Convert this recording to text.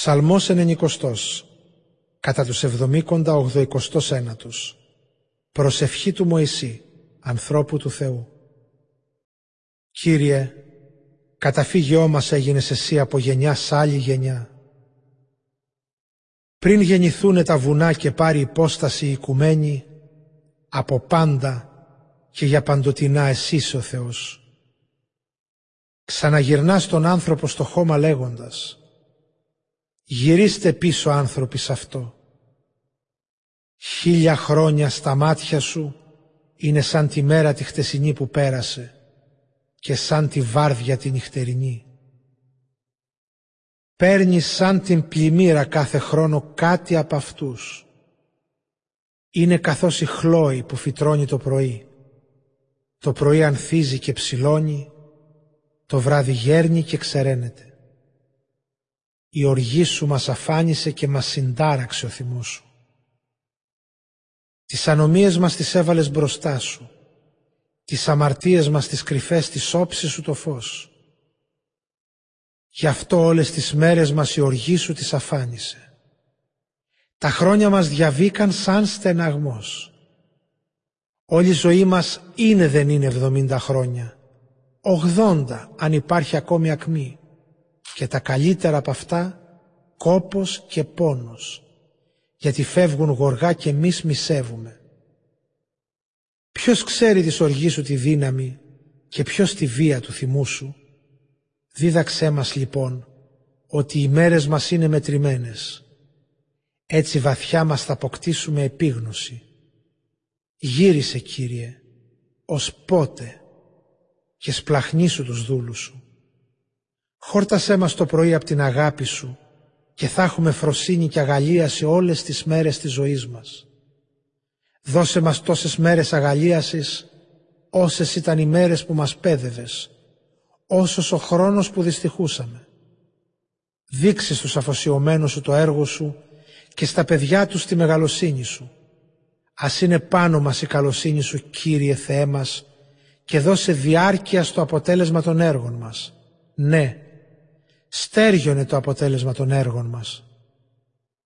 Ψαλμός ενενικοστός, κατά τους εβδομήκοντα ογδοικοστός ένατος. Προσευχή του Μωυσή, ανθρώπου του Θεού. Κύριε, καταφύγιό μας έγινες εσύ από γενιά σ' άλλη γενιά. Πριν γεννηθούνε τα βουνά και πάρει υπόσταση η οικουμένη, από πάντα και για παντοτινά εσύ ο Θεός. Ξαναγυρνάς τον άνθρωπο στο χώμα λέγοντας «Γυρίστε πίσω άνθρωποι σ' αυτό». Χίλια χρόνια στα μάτια σου είναι σαν τη μέρα τη χτεσινή που πέρασε και σαν τη βάρδια τη νυχτερινή. Παίρνεις σαν την πλημμύρα κάθε χρόνο κάτι από αυτούς. Είναι καθώς η χλώη που φυτρώνει το πρωί. Το πρωί ανθίζει και ψηλώνει, το βράδυ γέρνει και ξεραίνεται. Η οργή σου μας αφάνισε και μας συντάραξε ο θυμός σου. Τις ανομίες μας τις έβαλες μπροστά σου. Τις αμαρτίες μας τις κρυφές της όψη σου το φως. Γι' αυτό όλες τις μέρες μας η οργή σου τις αφάνισε. Τα χρόνια μας διαβήκαν σαν στεναγμός. Όλη η ζωή μας είναι δεν είναι εβδομήντα χρόνια. Ογδόντα αν υπάρχει ακόμη ακμή. Και τα καλύτερα από αυτά κόπος και πόνος γιατί φεύγουν γοργά και εμείς μισεύουμε. Ποιος ξέρει τη οργή σου τη δύναμη και ποιος τη βία του θυμού σου; Δίδαξέ μας λοιπόν ότι οι μέρες μας είναι μετρημένες. Έτσι βαθιά μας θα αποκτήσουμε επίγνωση. Γύρισε Κύριε, ως πότε και σπλαχνίσου τους δούλους σου. Χόρτασέ μας το πρωί από την αγάπη σου και θα έχουμε φροσύνη και αγαλίαση όλες τις μέρες της ζωής μας. Δώσε μας τόσες μέρες αγαλίασης όσες ήταν οι μέρες που μας πέδευες, όσος ο χρόνος που δυστυχούσαμε. Δείξε στους αφοσιωμένους σου το έργο σου και στα παιδιά τους τη μεγαλοσύνη σου. Ας είναι πάνω μας η καλοσύνη σου, Κύριε Θεέ μας, και δώσε διάρκεια στο αποτέλεσμα των έργων μας. Ναι, στέργιονε το αποτέλεσμα των έργων μας.